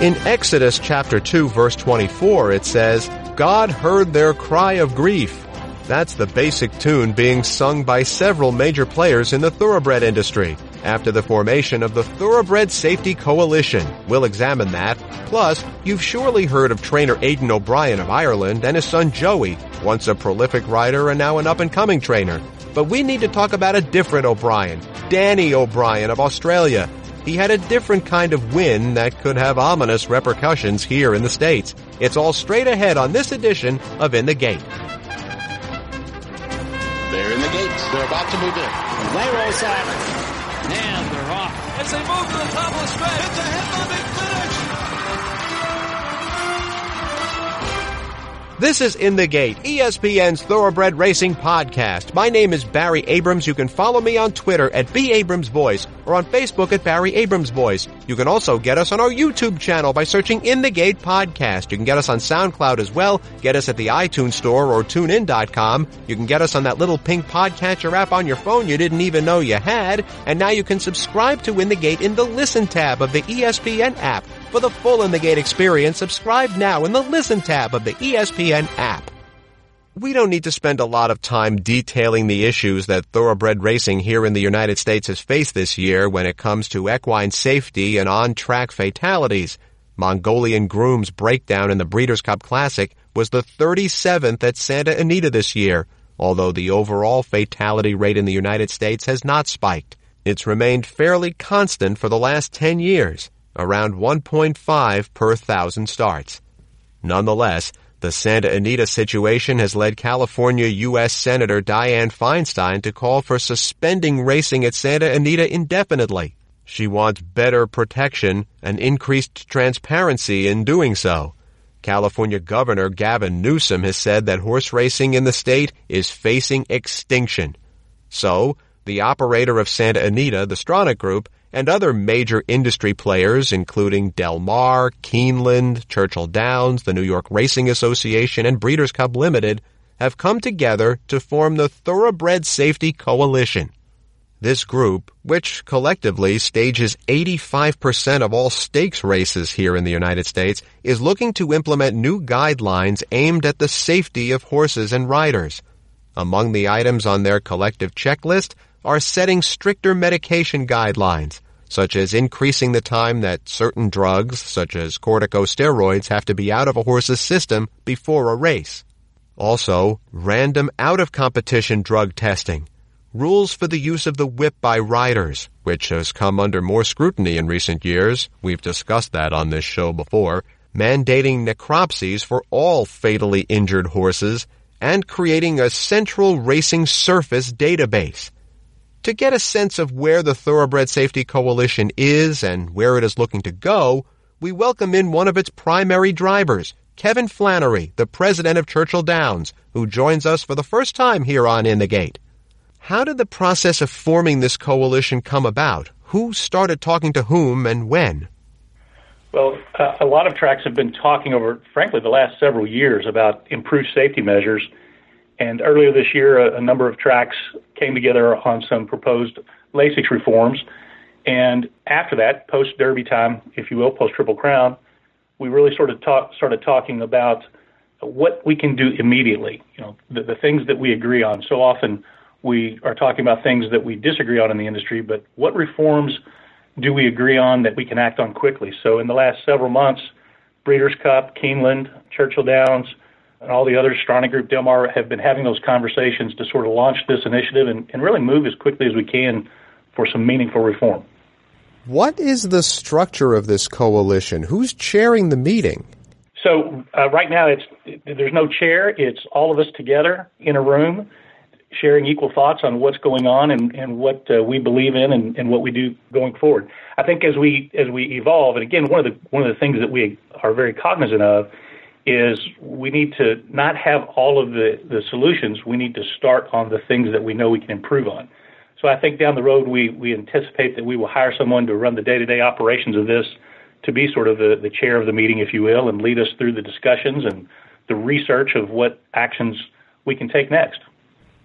In Exodus chapter 2 verse 24 it says, God heard their cry of grief. That's the basic tune being sung by several major players in the thoroughbred industry after the formation of the Thoroughbred Safety Coalition. We'll examine that. Plus, you've surely heard of trainer Aidan O'Brien of Ireland and his son Joey, once a prolific rider and now an up-and-coming trainer. But we need to talk about a different O'Brien, Danny O'Brien of Australia. He had a different kind of win that could have ominous repercussions here in the States. It's all straight ahead on this edition of In the Gate. They're in the gates. They're about to move in. They roll silent. And they're off. As they move to the top of the stretch. It's a headbutt finish. This is In the Gate, ESPN's Thoroughbred Racing podcast. My name is Barry Abrams. You can follow me on Twitter at B Abrams Voice or on Facebook at Barry Abrams Voice. You can also get us on our YouTube channel by searching In the Gate Podcast. You can get us on SoundCloud as well. Get us at the iTunes Store or TuneIn.com. You can get us on that little pink podcatcher app on your phone you didn't even know you had. And now you can subscribe to In the Gate in the Listen tab of the ESPN app. For the full In the Gate experience, subscribe now in the Listen tab of the ESPN app. We don't need to spend a lot of time detailing the issues that thoroughbred racing here in the United States has faced this year when it comes to equine safety and on-track fatalities. Mongolian Groom's breakdown in the Breeders' Cup Classic was the 37th at Santa Anita this year, although the overall fatality rate in the United States has not spiked. It's remained fairly constant for the last 10 years around 1.5 per thousand starts. Nonetheless, the Santa Anita situation has led California U.S. Senator Dianne Feinstein to call for suspending racing at Santa Anita indefinitely. She wants better protection and increased transparency in doing so. California Governor Gavin Newsom has said that horse racing in the state is facing extinction. So, the operator of Santa Anita, the Stronach Group, and other major industry players, including Del Mar, Keeneland, Churchill Downs, the New York Racing Association, and Breeders' Cup Limited, have come together to form the Thoroughbred Safety Coalition. This group, which collectively stages 85% of all stakes races here in the United States, is looking to implement new guidelines aimed at the safety of horses and riders. Among the items on their collective checklist are setting stricter medication guidelines, such as increasing the time that certain drugs, such as corticosteroids, have to be out of a horse's system before a race. Also, random out-of-competition drug testing, rules for the use of the whip by riders, which has come under more scrutiny in recent years, we've discussed that on this show before, mandating necropsies for all fatally injured horses, and creating a central racing surface database. To get a sense of where the Thoroughbred Safety Coalition is and where it is looking to go, we welcome in one of its primary drivers, Kevin Flannery, the president of Churchill Downs, who joins us for the first time here on In the Gate. How did the process of forming this coalition come about? Who started talking to whom and when? Well, uh, a lot of tracks have been talking over, frankly, the last several years about improved safety measures and earlier this year, a, a number of tracks came together on some proposed LASIX reforms. And after that, post Derby time, if you will, post Triple Crown, we really sort of talk, started talking about what we can do immediately. You know, the, the things that we agree on. So often we are talking about things that we disagree on in the industry, but what reforms do we agree on that we can act on quickly? So in the last several months, Breeders' Cup, Keeneland, Churchill Downs, and all the other Stronach Group, Delmar have been having those conversations to sort of launch this initiative and, and really move as quickly as we can for some meaningful reform. What is the structure of this coalition? Who's chairing the meeting? So uh, right now, it's there's no chair. It's all of us together in a room, sharing equal thoughts on what's going on and, and what uh, we believe in and, and what we do going forward. I think as we as we evolve, and again, one of the one of the things that we are very cognizant of is we need to not have all of the, the solutions. We need to start on the things that we know we can improve on. So I think down the road, we, we anticipate that we will hire someone to run the day to day operations of this, to be sort of the, the chair of the meeting, if you will, and lead us through the discussions and the research of what actions we can take next.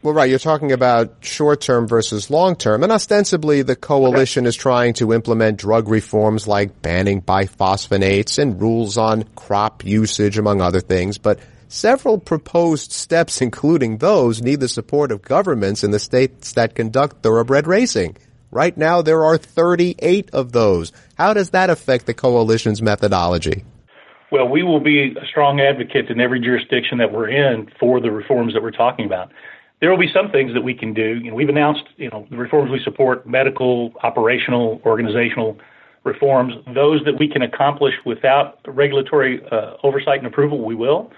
Well, right. You're talking about short term versus long term. And ostensibly, the coalition okay. is trying to implement drug reforms like banning bisphosphonates and rules on crop usage, among other things. But several proposed steps, including those, need the support of governments in the states that conduct thoroughbred racing. Right now, there are 38 of those. How does that affect the coalition's methodology? Well, we will be a strong advocate in every jurisdiction that we're in for the reforms that we're talking about there will be some things that we can do. You know, we've announced, you know, the reforms we support, medical, operational, organizational reforms. Those that we can accomplish without regulatory uh, oversight and approval, we will.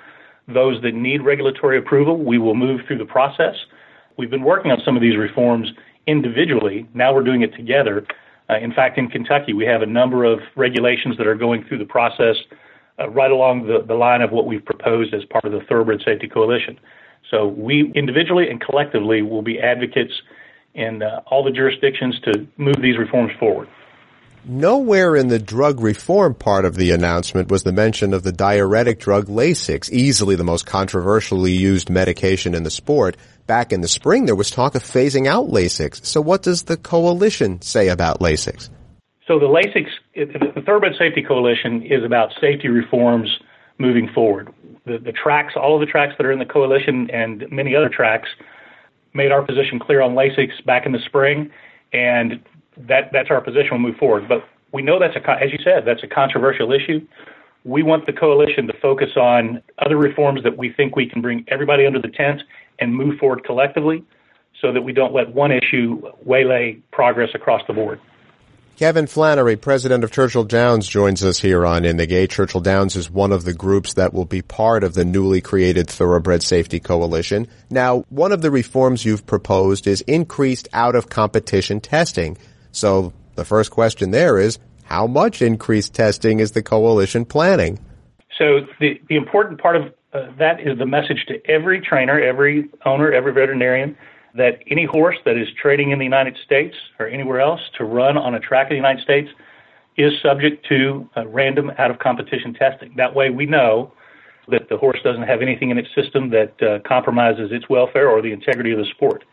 Those that need regulatory approval, we will move through the process. We've been working on some of these reforms individually. Now we're doing it together. Uh, in fact, in Kentucky, we have a number of regulations that are going through the process uh, right along the, the line of what we've proposed as part of the Thoroughbred Safety Coalition. So we individually and collectively will be advocates in uh, all the jurisdictions to move these reforms forward. Nowhere in the drug reform part of the announcement was the mention of the diuretic drug Lasix, easily the most controversially used medication in the sport. Back in the spring, there was talk of phasing out Lasix. So what does the coalition say about Lasix? So the Lasix, the Thoroughbred Safety Coalition is about safety reforms moving forward the, the tracks, all of the tracks that are in the coalition and many other tracks made our position clear on Lasix back in the spring, and that that's our position. We'll move forward. But we know that's a, as you said, that's a controversial issue. We want the coalition to focus on other reforms that we think we can bring everybody under the tent and move forward collectively, so that we don't let one issue waylay progress across the board. Kevin Flannery, president of Churchill Downs, joins us here on In the Gate. Churchill Downs is one of the groups that will be part of the newly created Thoroughbred Safety Coalition. Now, one of the reforms you've proposed is increased out of competition testing. So the first question there is, how much increased testing is the coalition planning? So the, the important part of uh, that is the message to every trainer, every owner, every veterinarian that any horse that is trading in the United States or anywhere else to run on a track in the United States is subject to random out of competition testing. That way we know that the horse doesn't have anything in its system that uh, compromises its welfare or the integrity of the sport.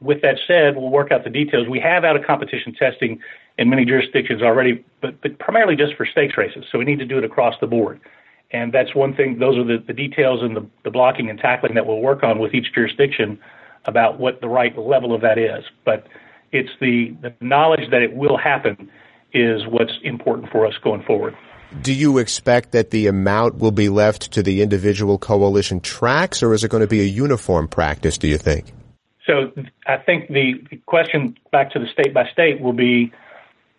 With that said, we'll work out the details. We have out of competition testing in many jurisdictions already, but, but primarily just for stakes races. So we need to do it across the board. And that's one thing, those are the, the details and the, the blocking and tackling that we'll work on with each jurisdiction about what the right level of that is. But it's the, the knowledge that it will happen is what's important for us going forward. Do you expect that the amount will be left to the individual coalition tracks, or is it going to be a uniform practice, do you think? So I think the question back to the state by state will be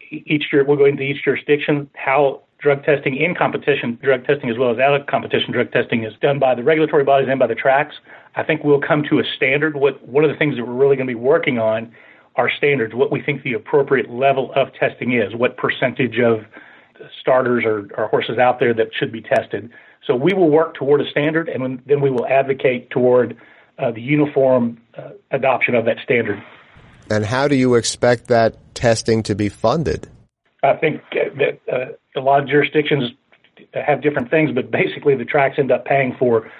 each year, we'll go into each jurisdiction, how drug testing in competition, drug testing as well as out of competition drug testing is done by the regulatory bodies and by the tracks. I think we'll come to a standard. What one of the things that we're really going to be working on are standards. What we think the appropriate level of testing is. What percentage of starters or, or horses out there that should be tested. So we will work toward a standard, and then we will advocate toward uh, the uniform uh, adoption of that standard. And how do you expect that testing to be funded? I think that uh, a lot of jurisdictions have different things, but basically the tracks end up paying for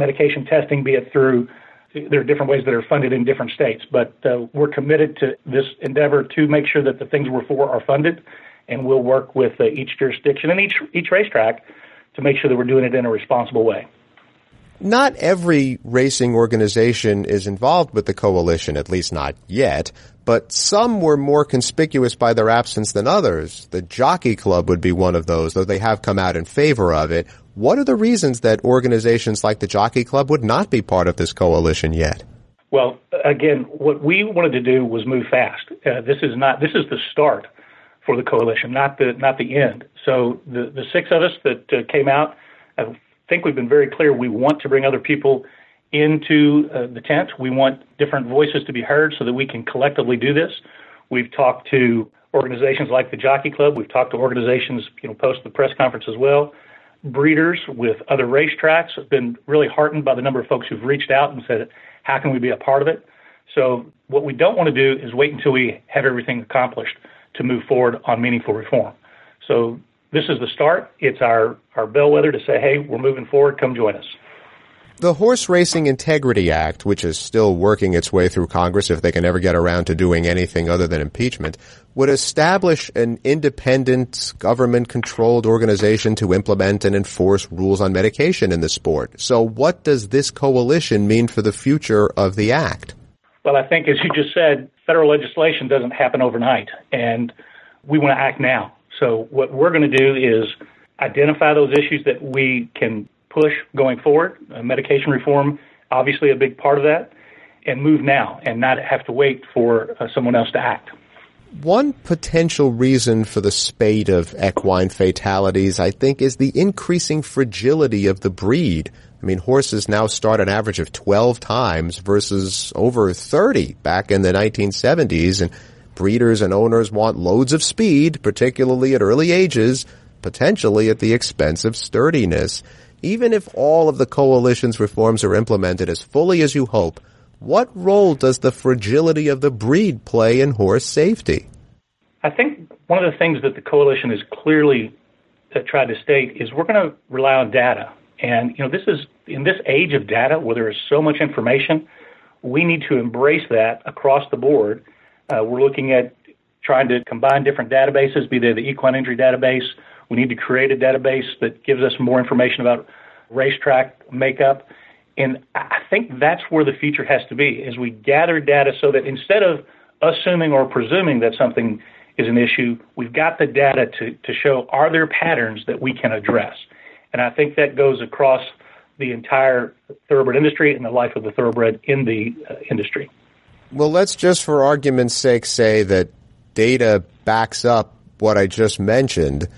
medication testing, be it through there are different ways that are funded in different states, but uh, we're committed to this endeavor to make sure that the things we're for are funded, and we'll work with uh, each jurisdiction and each each racetrack to make sure that we're doing it in a responsible way. Not every racing organization is involved with the coalition, at least not yet but some were more conspicuous by their absence than others. The Jockey Club would be one of those, though they have come out in favor of it. What are the reasons that organizations like the Jockey Club would not be part of this coalition yet? Well, again, what we wanted to do was move fast. Uh, this is not this is the start for the coalition, not the not the end. So the the six of us that uh, came out, I think we've been very clear. We want to bring other people into uh, the tent. We want different voices to be heard so that we can collectively do this. We've talked to organizations like the Jockey Club. We've talked to organizations, you know, post the press conference as well. Breeders with other racetracks have been really heartened by the number of folks who've reached out and said, "How can we be a part of it?" So what we don't want to do is wait until we have everything accomplished to move forward on meaningful reform. So this is the start. It's our our bellwether to say, "Hey, we're moving forward. Come join us." The Horse Racing Integrity Act, which is still working its way through Congress if they can ever get around to doing anything other than impeachment, would establish an independent government controlled organization to implement and enforce rules on medication in the sport. So what does this coalition mean for the future of the act? Well, I think as you just said, federal legislation doesn't happen overnight and we want to act now. So what we're going to do is identify those issues that we can push going forward. Uh, medication reform, obviously a big part of that, and move now and not have to wait for uh, someone else to act. One potential reason for the spate of equine fatalities, I think, is the increasing fragility of the breed. I mean, horses now start an average of 12 times versus over 30 back in the 1970s, and breeders and owners want loads of speed, particularly at early ages, potentially at the expense of sturdiness. Even if all of the coalition's reforms are implemented as fully as you hope, what role does the fragility of the breed play in horse safety? I think one of the things that the coalition has clearly uh, tried to state is we're going to rely on data. And, you know, this is in this age of data where there is so much information, we need to embrace that across the board. Uh, we're looking at trying to combine different databases, be they the equine injury database, we need to create a database that gives us more information about racetrack makeup. And I think that's where the future has to be, is we gather data so that instead of assuming or presuming that something is an issue, we've got the data to, to show are there patterns that we can address. And I think that goes across the entire thoroughbred industry and the life of the thoroughbred in the uh, industry. Well, let's just for argument's sake say that data backs up what I just mentioned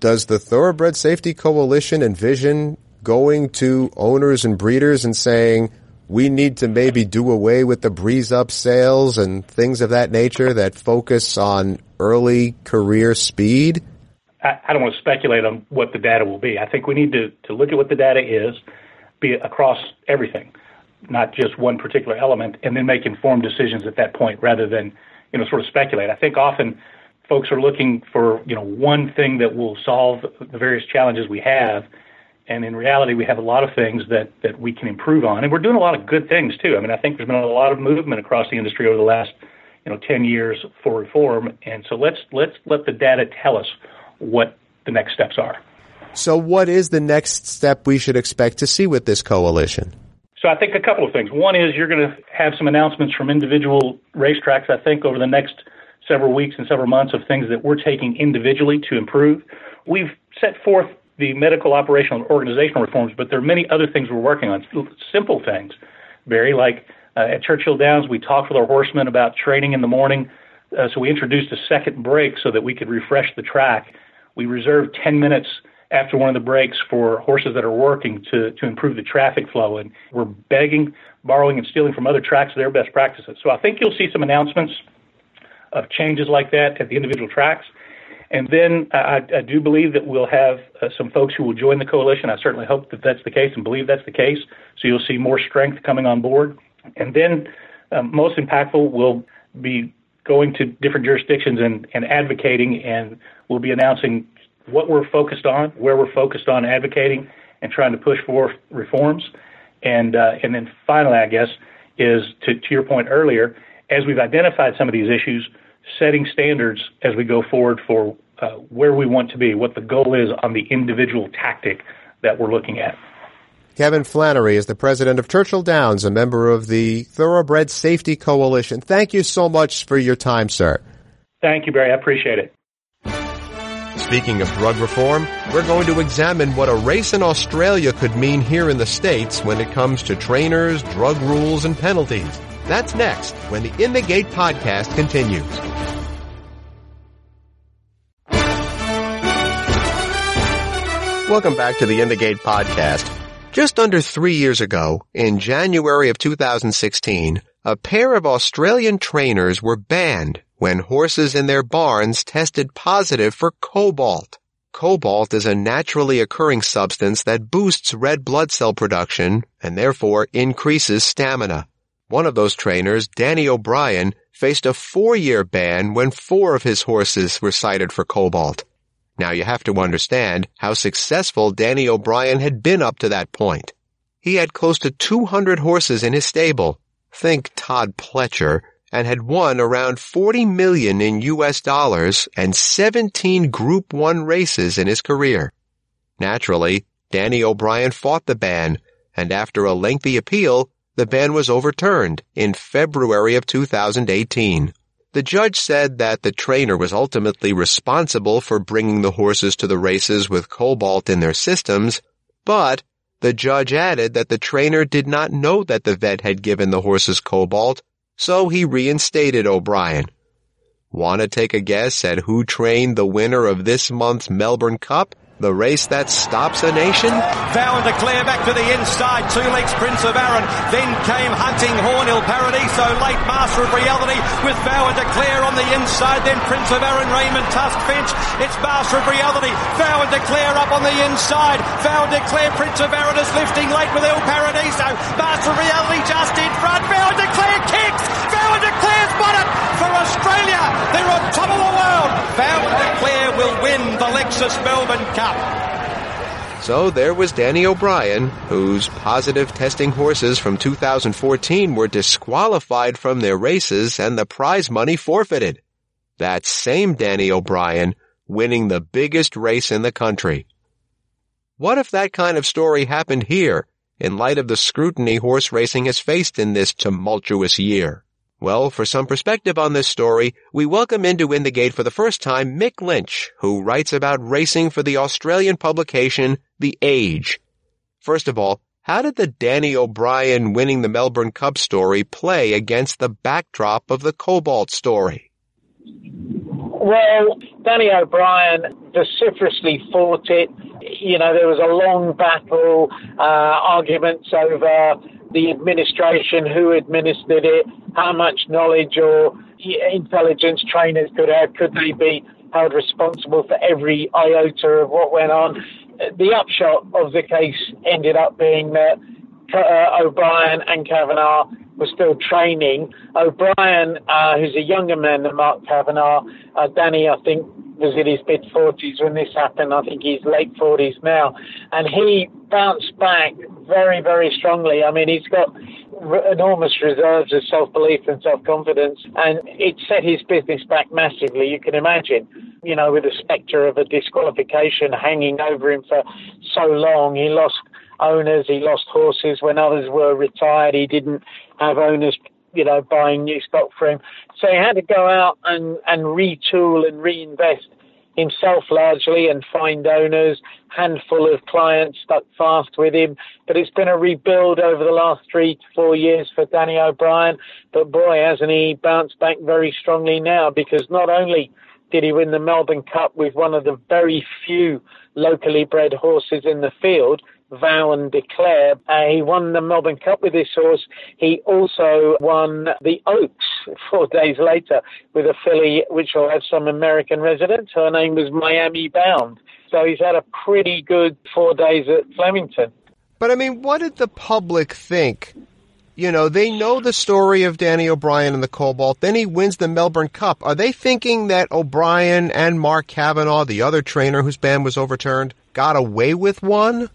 does the Thoroughbred Safety Coalition envision going to owners and breeders and saying, we need to maybe do away with the breeze up sales and things of that nature that focus on early career speed? I, I don't want to speculate on what the data will be. I think we need to, to look at what the data is, be across everything, not just one particular element, and then make informed decisions at that point rather than, you know, sort of speculate. I think often folks are looking for you know one thing that will solve the various challenges we have and in reality we have a lot of things that that we can improve on and we're doing a lot of good things too. I mean i think there's been a lot of movement across the industry over the last you know 10 years for reform and so let's let's let the data tell us what the next steps are. So what is the next step we should expect to see with this coalition so I think a couple of things. One is you're going to have some announcements from individual racetracks, I think, over the next several weeks and several months of things that we're taking individually to improve. We've set forth the medical, operational, and organizational reforms, but there are many other things we're working on. Simple things, Barry, like uh, at Churchill Downs, we talked with our horsemen about training in the morning. Uh, so we introduced a second break so that we could refresh the track. We reserved 10 minutes after one of the breaks for horses that are working to, to improve the traffic flow. And we're begging, borrowing, and stealing from other tracks their best practices. So I think you'll see some announcements of changes like that at the individual tracks. And then I, I do believe that we'll have uh, some folks who will join the coalition. I certainly hope that that's the case and believe that's the case. So you'll see more strength coming on board. And then um, most impactful will be going to different jurisdictions and, and advocating, and we'll be announcing what we're focused on, where we're focused on advocating and trying to push for reforms. And uh, and then finally, I guess, is to, to your point earlier, as we've identified some of these issues, setting standards as we go forward for uh, where we want to be, what the goal is on the individual tactic that we're looking at. Kevin Flannery is the president of Churchill Downs, a member of the Thoroughbred Safety Coalition. Thank you so much for your time, sir. Thank you, Barry. I appreciate it. Speaking of drug reform, we're going to examine what a race in Australia could mean here in the States when it comes to trainers, drug rules, and penalties. That's next when the In the Gate podcast continues. Welcome back to the In the Gate podcast. Just under three years ago, in January of 2016, a pair of Australian trainers were banned when horses in their barns tested positive for cobalt. Cobalt is a naturally occurring substance that boosts red blood cell production and therefore increases stamina. One of those trainers, Danny O'Brien, faced a four-year ban when four of his horses were cited for cobalt. Now you have to understand how successful Danny O'Brien had been up to that point. He had close to 200 horses in his stable. Think Todd Pletcher and had won around 40 million in US dollars and 17 Group 1 races in his career. Naturally, Danny O'Brien fought the ban, and after a lengthy appeal, the ban was overturned in February of 2018. The judge said that the trainer was ultimately responsible for bringing the horses to the races with cobalt in their systems, but the judge added that the trainer did not know that the vet had given the horses cobalt so he reinstated O'Brien. Want to take a guess at who trained the winner of this month's Melbourne Cup? The race that stops a nation? Vow and Declare back to the inside. Two legs Prince of Arran. Then came Hunting Horn Il Paradiso. Late Master of Reality with Vow and Declare on the inside. Then Prince of Arran Raymond Tusk Finche. It's Master of Reality. Vow and Declare up on the inside. Vow and Declare Prince of Arran is lifting late with Il Paradiso. Master of Reality just in front. Vow and Declare kicks. Declare's won it for Australia. They're on top of the world. Vow and Declare will win the Lexus Melbourne Cup. So there was Danny O'Brien, whose positive testing horses from 2014 were disqualified from their races and the prize money forfeited. That same Danny O'Brien winning the biggest race in the country. What if that kind of story happened here, in light of the scrutiny horse racing has faced in this tumultuous year? Well, for some perspective on this story, we welcome into Win the Gate for the first time Mick Lynch, who writes about racing for the Australian publication The Age. First of all, how did the Danny O'Brien winning the Melbourne Cup story play against the backdrop of the Cobalt story? Well, Danny O'Brien vociferously fought it. You know, there was a long battle, uh, arguments over the administration, who administered it, how much knowledge or intelligence trainers could have, could they be held responsible for every iota of what went on. The upshot of the case ended up being that uh, O'Brien and Kavanagh were still training. O'Brien, uh, who's a younger man than Mark Kavanagh, uh, Danny, I think, was in his mid 40s when this happened. I think he's late 40s now. And he bounced back very, very strongly. I mean, he's got enormous reserves of self belief and self confidence, and it set his business back massively. You can imagine, you know, with the spectre of a disqualification hanging over him for so long. He lost owners, he lost horses when others were retired. He didn't have owners you know, buying new stock for him. So he had to go out and, and retool and reinvest himself largely and find owners, handful of clients stuck fast with him. But it's been a rebuild over the last three to four years for Danny O'Brien. But boy, hasn't he bounced back very strongly now because not only did he win the Melbourne Cup with one of the very few locally bred horses in the field, vow and declare. Uh, he won the Melbourne Cup with this horse. He also won the Oaks four days later with a filly which will have some American residents. Her name was Miami Bound. So he's had a pretty good four days at Flemington. But I mean, what did the public think? You know, they know the story of Danny O'Brien and the Cobalt. Then he wins the Melbourne Cup. Are they thinking that O'Brien and Mark Kavanagh, the other trainer whose ban was overturned, got away with one?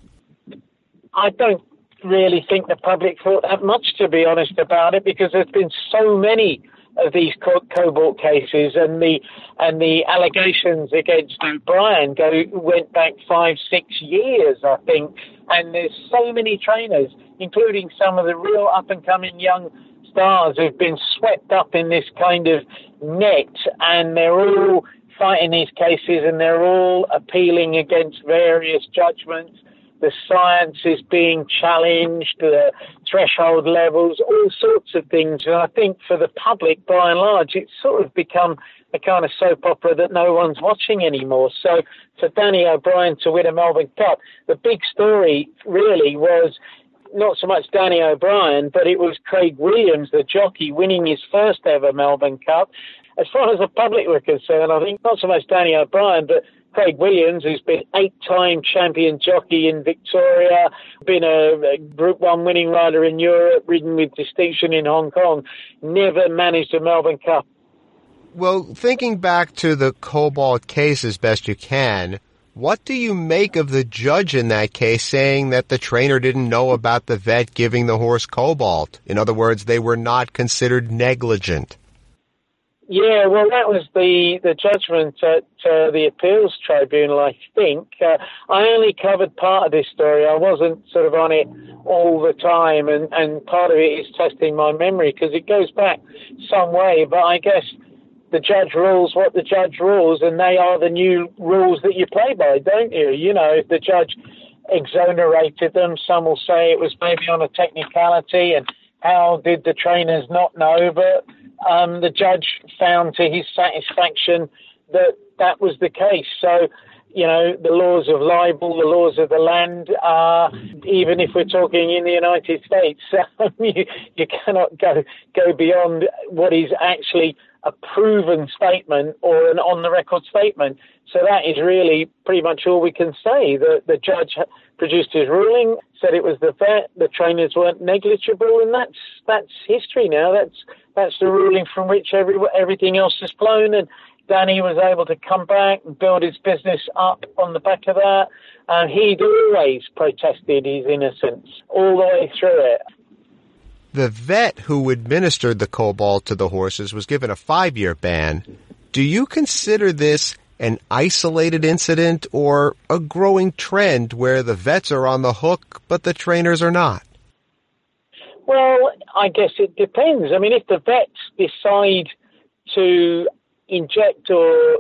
I don't really think the public thought that much, to be honest, about it, because there's been so many of these cobalt cases, and the and the allegations against O'Brien go went back five, six years, I think. And there's so many trainers, including some of the real up and coming young stars, who've been swept up in this kind of net, and they're all fighting these cases, and they're all appealing against various judgments the science is being challenged, the threshold levels, all sorts of things. And I think for the public, by and large, it's sort of become a kind of soap opera that no one's watching anymore. So for Danny O'Brien to win a Melbourne Cup, the big story really was not so much Danny O'Brien, but it was Craig Williams, the jockey, winning his first ever Melbourne Cup. As far as the public were concerned, I think not so much Danny O'Brien, but Craig Williams, who's been eight-time champion jockey in Victoria, been a, a, Group One winning rider in Europe, ridden with distinction in Hong Kong, never managed a Melbourne Cup. Well, thinking back to the Cobalt case as best you can, What do you make of the judge in that case saying that the trainer didn't know about the vet giving the horse cobalt? In other words, they were not considered negligent. Yeah, well, that was the, the judgment at uh, the appeals tribunal, I think. Uh, I only covered part of this story. I wasn't sort of on it all the time, and, and part of it is testing my memory because it goes back some way. But I guess the judge rules what the judge rules, and they are the new rules that you play by, don't you? You know, if the judge exonerated them, some will say it was maybe on a technicality, and how did the trainers not know? But um, the judge found to his satisfaction that that was the case. So, you know, the laws of libel, the laws of the land, uh, even if we're talking in the United States, you, you cannot go go beyond what is actually a proven statement or an on the record statement. So that is really pretty much all we can say. The, the judge produced his ruling, said it was the vet, the trainers weren't negligible, and that's that's history now. That's that's the ruling from which every, everything else has flown. And Danny was able to come back and build his business up on the back of that. And he'd always protested his innocence all the way through it. The vet who administered the cobalt to the horses was given a five year ban. Do you consider this an isolated incident or a growing trend where the vets are on the hook but the trainers are not? Well, I guess it depends. I mean, if the vets decide to inject or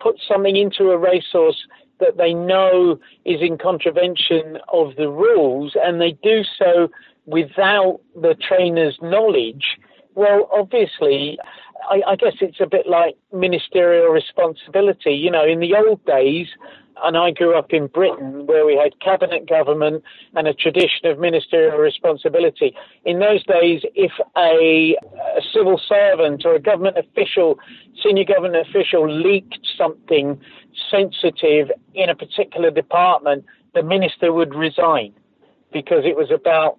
put something into a racehorse that they know is in contravention of the rules and they do so without the trainer's knowledge, well, obviously, I, I guess it's a bit like ministerial responsibility. You know, in the old days, and I grew up in Britain where we had cabinet government and a tradition of ministerial responsibility. In those days, if a, a, civil servant or a government official, senior government official leaked something sensitive in a particular department, the minister would resign because it was about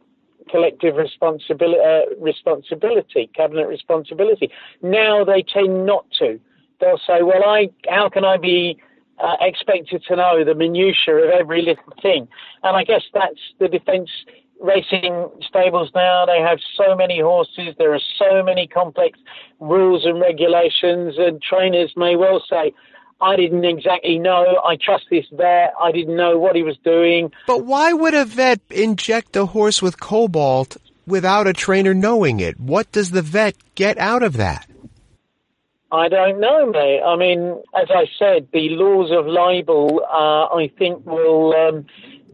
collective responsibility, uh, responsibility, cabinet responsibility. Now they tend not to. They'll say, "Well, I how can I be uh, expected to know the minutiae of every little thing. And I guess that's the defence racing stables now. They have so many horses, there are so many complex rules and regulations, and trainers may well say, I didn't exactly know. I trust this vet. I didn't know what he was doing. But why would a vet inject a horse with cobalt without a trainer knowing it? What does the vet get out of that? I don't know, mate. I mean, as I said, the laws of libel, uh, I think, will um,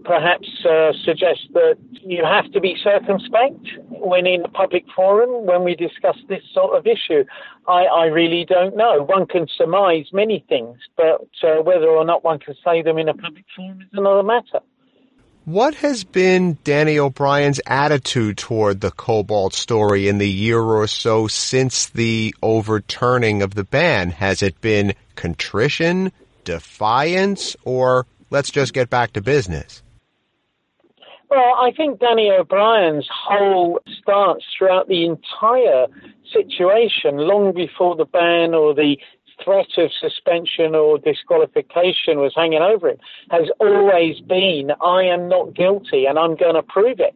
perhaps uh, suggest that you have to be circumspect when in a public forum when we discuss this sort of issue. I, I really don't know. One can surmise many things, but uh, whether or not one can say them in a public forum is another matter. What has been Danny O'Brien's attitude toward the Cobalt story in the year or so since the overturning of the ban? Has it been contrition, defiance, or let's just get back to business? Well, I think Danny O'Brien's whole stance throughout the entire situation, long before the ban or the threat of suspension or disqualification was hanging over him has always been I am not guilty and I'm going to prove it.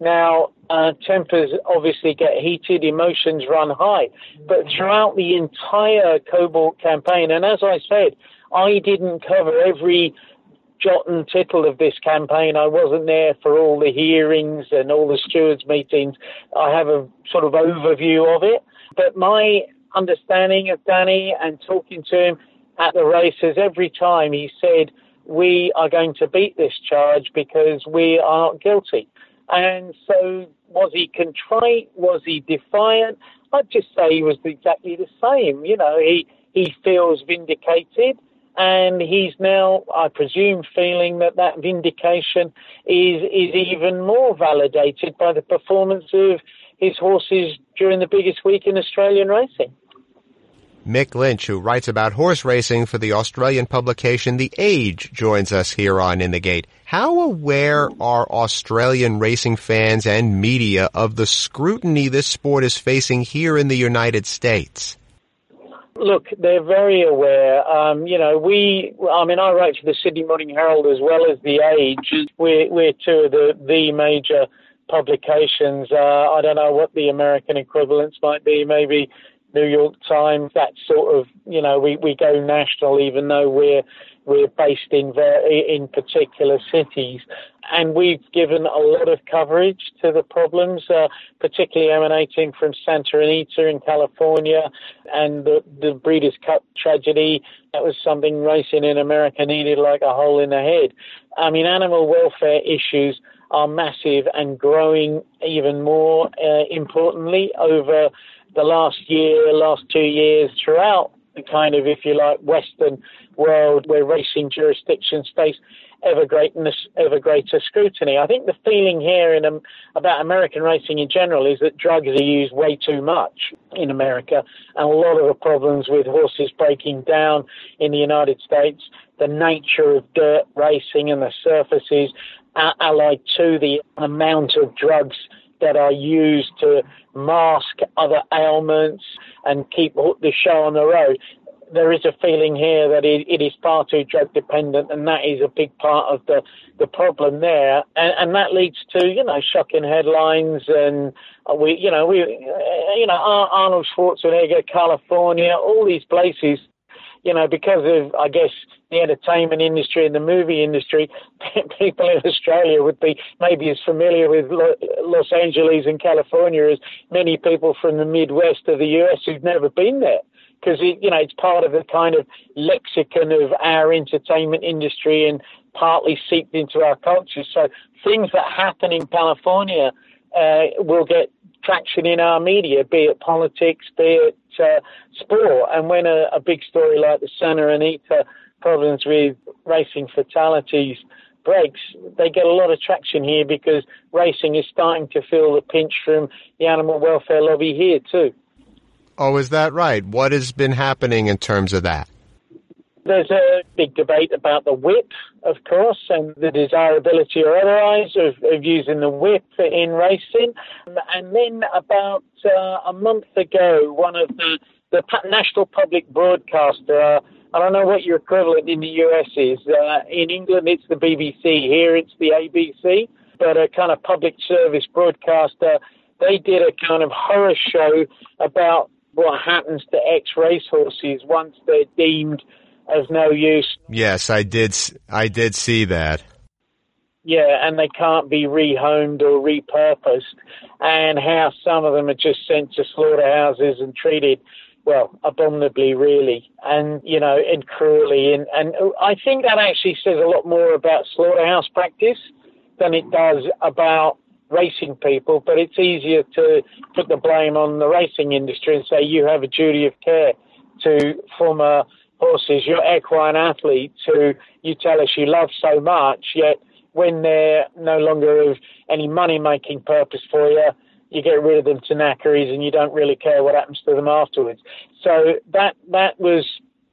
Now, uh, tempers obviously get heated, emotions run high, but throughout the entire Cobalt campaign, and as I said, I didn't cover every jot and tittle of this campaign. I wasn't there for all the hearings and all the stewards' meetings. I have a sort of overview of it, but my understanding of Danny and talking to him at the races, every time he said, We are going to beat this charge because we are not guilty. And so, was he contrite? Was he defiant? I'd just say he was exactly the same. You know, he, he feels vindicated and he's now, I presume, feeling that that vindication is is even more validated by the performance of his horses during the biggest week in Australian racing. Mick Lynch, who writes about horse racing for the Australian publication The Age, joins us here on In the Gate. How aware are Australian racing fans and media of the scrutiny this sport is facing here in the United States? Look, they're very aware. Um, you know, we, I mean, I write for the Sydney Morning Herald as well as The Age. We're, we're two of the, the major publications. Uh, I don't know what the American equivalents might be, maybe New York Times, that sort of, you know, we, we go national even though we're we're based in in particular cities, and we've given a lot of coverage to the problems, uh, particularly emanating from Santa Anita in California and the, the Breeders' Cup tragedy. That was something racing in America needed like a hole in the head. I mean, animal welfare issues are massive and growing even more uh, importantly over the last year, last two years throughout the kind of, if you like, Western world where racing jurisdictions face ever greatness, ever greater scrutiny. I think the feeling here in um, about American racing in general is that drugs are used way too much in America, and a lot of the problems with horses breaking down in the United States, the nature of dirt racing and the surfaces, are allied to the amount of drugs that are used to mask other ailments and keep the show on the road. There is a feeling here that it, it is far too drug dependent, and that is a big part of the, the problem there. And, and that leads to you know shocking headlines, and uh, we you know we uh, you know Arnold Schwarzenegger, California, all these places you know, because of, I guess, the entertainment industry and the movie industry, people in Australia would be maybe as familiar with Los Angeles and California as many people from the Midwest of the US who've never been there. Because, you know, it's part of the kind of lexicon of our entertainment industry and partly seeped into our culture. So things that happen in California uh, will get traction in our media, be it politics, be it uh, sport. And when a, a, big story like the Santa Anita problems with racing fatalities breaks, they get a lot of traction here because racing is starting to feel the pinch from the animal welfare lobby here too. Oh, is that right? What has been happening in terms of that? There's a big debate about the whip, of course, and the desirability or otherwise of, of using the whip in racing. And then about uh, a month ago, one of the, the national public broadcaster, uh, I don't know what your equivalent in the US is. Uh, in England, it's the BBC. Here, it's the ABC. But a kind of public service broadcaster, they did a kind of horror show about what happens to ex racehorses once they're deemed of no use. Yes, I did. I did see that. Yeah, and they can't be rehomed or repurposed, and how some of them are just sent to slaughterhouses and treated, well, abominably, really, and you know, and cruelly, and and I think that actually says a lot more about slaughterhouse practice than it does about racing people. But it's easier to put the blame on the racing industry and say you have a duty of care to former horses, your equine athletes who you tell us you love so much, yet when they're no longer of any money making purpose for you, you get rid of them to knackeries and you don't really care what happens to them afterwards. So that that was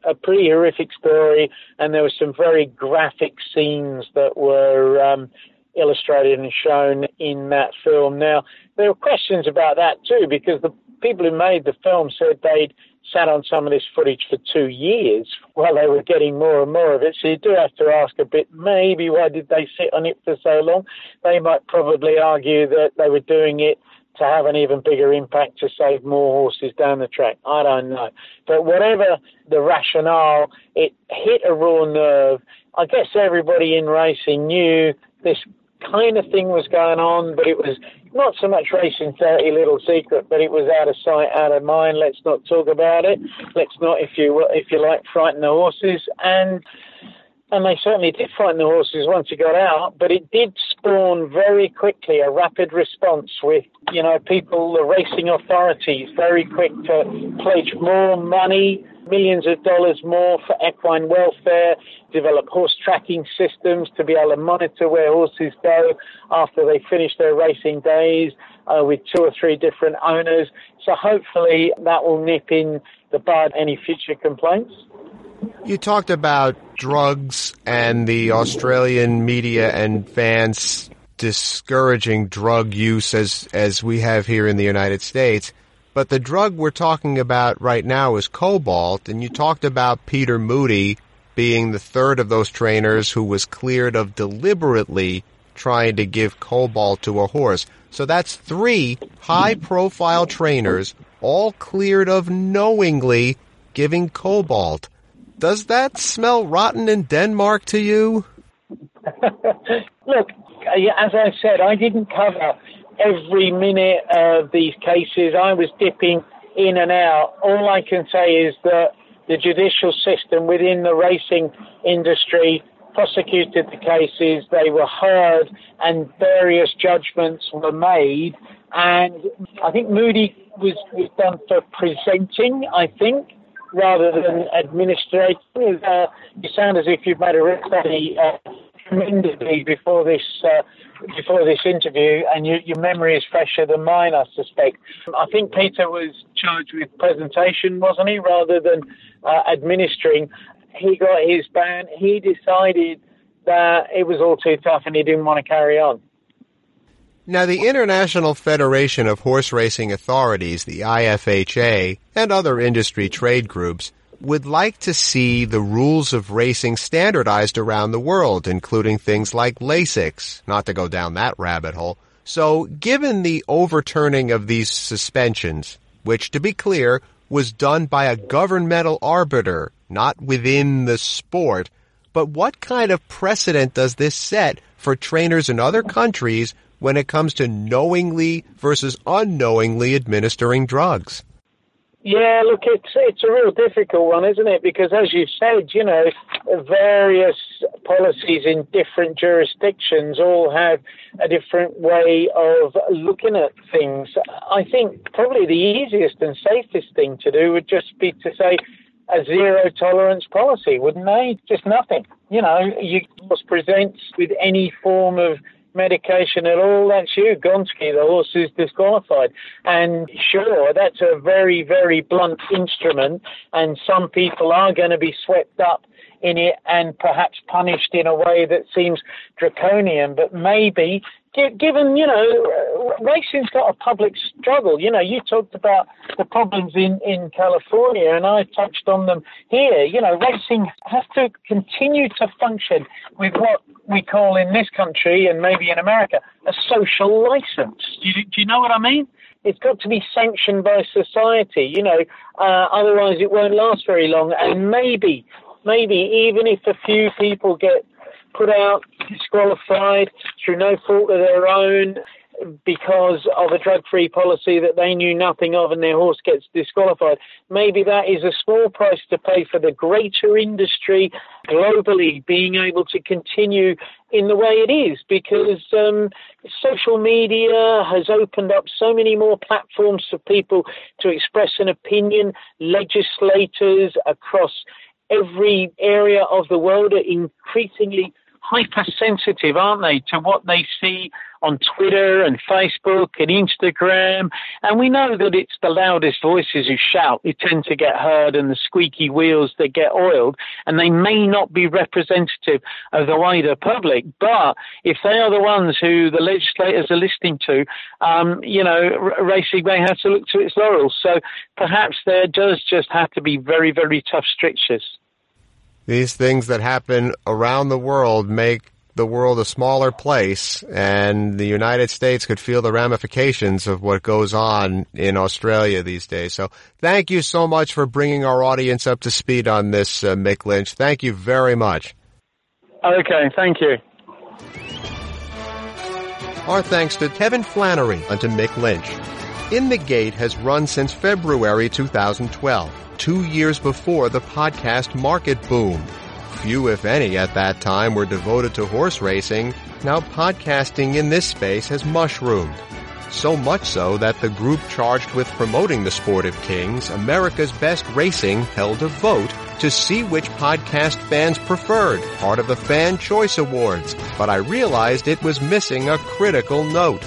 a pretty horrific story, and there were some very graphic scenes that were um, illustrated and shown in that film. Now there were questions about that too, because the people who made the film said they'd sat on some of this footage for two years while they were getting more and more of it. So you do have to ask a bit, maybe why did they sit on it for so long? They might probably argue that they were doing it to have an even bigger impact to save more horses down the track. I don't know. But whatever the rationale, it hit a raw nerve. I guess everybody in racing knew this kind of thing was going on, but it was not so much racing dirty little secret, but it was out of sight, out of mind. Let's not talk about it. Let's not, if you if you like, frighten the horses. And and they certainly did frighten the horses once it got out, but it did spawn very quickly a rapid response with, you know, people, the racing authorities, very quick to pledge more money millions of dollars more for equine welfare, develop horse tracking systems to be able to monitor where horses go after they finish their racing days uh, with two or three different owners. So hopefully that will nip in the bud any future complaints. You talked about drugs and the Australian media and fans discouraging drug use as as we have here in the United States. But the drug we're talking about right now is cobalt, and you talked about Peter Moody being the third of those trainers who was cleared of deliberately trying to give cobalt to a horse. So that's three high profile trainers all cleared of knowingly giving cobalt. Does that smell rotten in Denmark to you? Look, as I said, I didn't cover every minute of these cases. I was dipping in and out. All I can say is that the judicial system within the racing industry prosecuted the cases, they were heard, and various judgments were made. And I think Moody was, was done for presenting, I think, rather than administrating. Uh, you sound as if you've made a study uh, tremendously before this uh, before this interview, and you, your memory is fresher than mine, I suspect. I think Peter was charged with presentation, wasn't he, rather than uh, administering he got his ban. He decided that it was all too tough and he didn't want to carry on. Now, the International Federation of Horse Racing Authorities, the IFHA, and other industry trade groups would like to see the rules of racing standardized around the world, including things like LASIX, not to go down that rabbit hole. So, given the overturning of these suspensions, which, to be clear, was done by a governmental arbiter not within the sport. But what kind of precedent does this set for trainers in other countries when it comes to knowingly versus unknowingly administering drugs? Yeah, look, it's it's a real difficult one, isn't it? Because as you said, you know, various policies in different jurisdictions all have a different way of looking at things. I think probably the easiest and safest thing to do would just be to say, a zero tolerance policy, wouldn't they? Just nothing. You know, you just present with any form of medication at all, that's you. Gonski, the horse is disqualified. And sure, that's a very, very blunt instrument, and some people are going to be swept up in it and perhaps punished in a way that seems draconian, but maybe given, you know, racing's got a public struggle. You know, you talked about the problems in, in California, and I touched on them here. You know, racing has to continue to function with what we call in this country and maybe in America a social license. Do you, do you know what I mean? It's got to be sanctioned by society, you know, uh, otherwise it won't last very long. And maybe, maybe even if a few people get put out, disqualified through no fault of their own because of a drug free policy that they knew nothing of and their horse gets disqualified. Maybe that is a small price to pay for the greater industry globally being able to continue in the way it is because um, social media has opened up so many more platforms for people to express an opinion. Legislators across every area of the world are increasingly hypersensitive, aren't they, to what they see on Twitter and Facebook and Instagram. And we know that it's the loudest voices who shout who tend to get heard and the squeaky wheels that get oiled. And they may not be representative of the wider public. But if they are the ones who the legislators are listening to, um, you know, racing may have to look to its laurels. So perhaps there does just have to be very, very tough strictures these things that happen around the world make the world a smaller place and the United States could feel the ramifications of what goes on in Australia these days. So thank you so much for bringing our audience up to speed on this, uh, Mick Lynch. Thank you very much. Okay, thank you. Our thanks to Kevin Flannery and to Mick Lynch. In the Gate has run since February 2012 two years before the podcast market boom. Few, if any, at that time were devoted to horse racing. Now podcasting in this space has mushroomed. So much so that the group charged with promoting the sport of kings, America's Best Racing, held a vote to see which podcast fans preferred, part of the Fan Choice Awards. But I realized it was missing a critical note.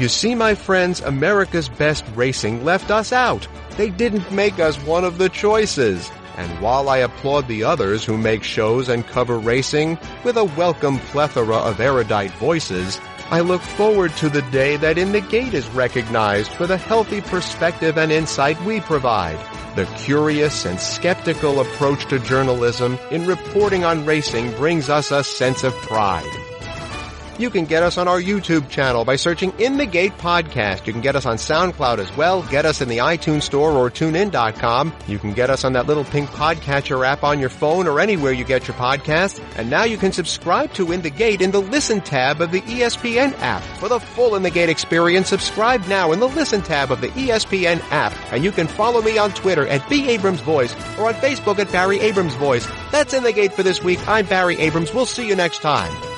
You see, my friends, America's Best Racing left us out. They didn't make us one of the choices. And while I applaud the others who make shows and cover racing with a welcome plethora of erudite voices, I look forward to the day that In the Gate is recognized for the healthy perspective and insight we provide. The curious and skeptical approach to journalism in reporting on racing brings us a sense of pride. You can get us on our YouTube channel by searching In the Gate Podcast. You can get us on SoundCloud as well. Get us in the iTunes Store or TuneIn.com. You can get us on that little pink podcatcher app on your phone or anywhere you get your podcasts. And now you can subscribe to In the Gate in the Listen tab of the ESPN app. For the full In the Gate experience, subscribe now in the Listen tab of the ESPN app. And you can follow me on Twitter at B. Abrams Voice or on Facebook at Barry Abrams Voice. That's In the Gate for this week. I'm Barry Abrams. We'll see you next time.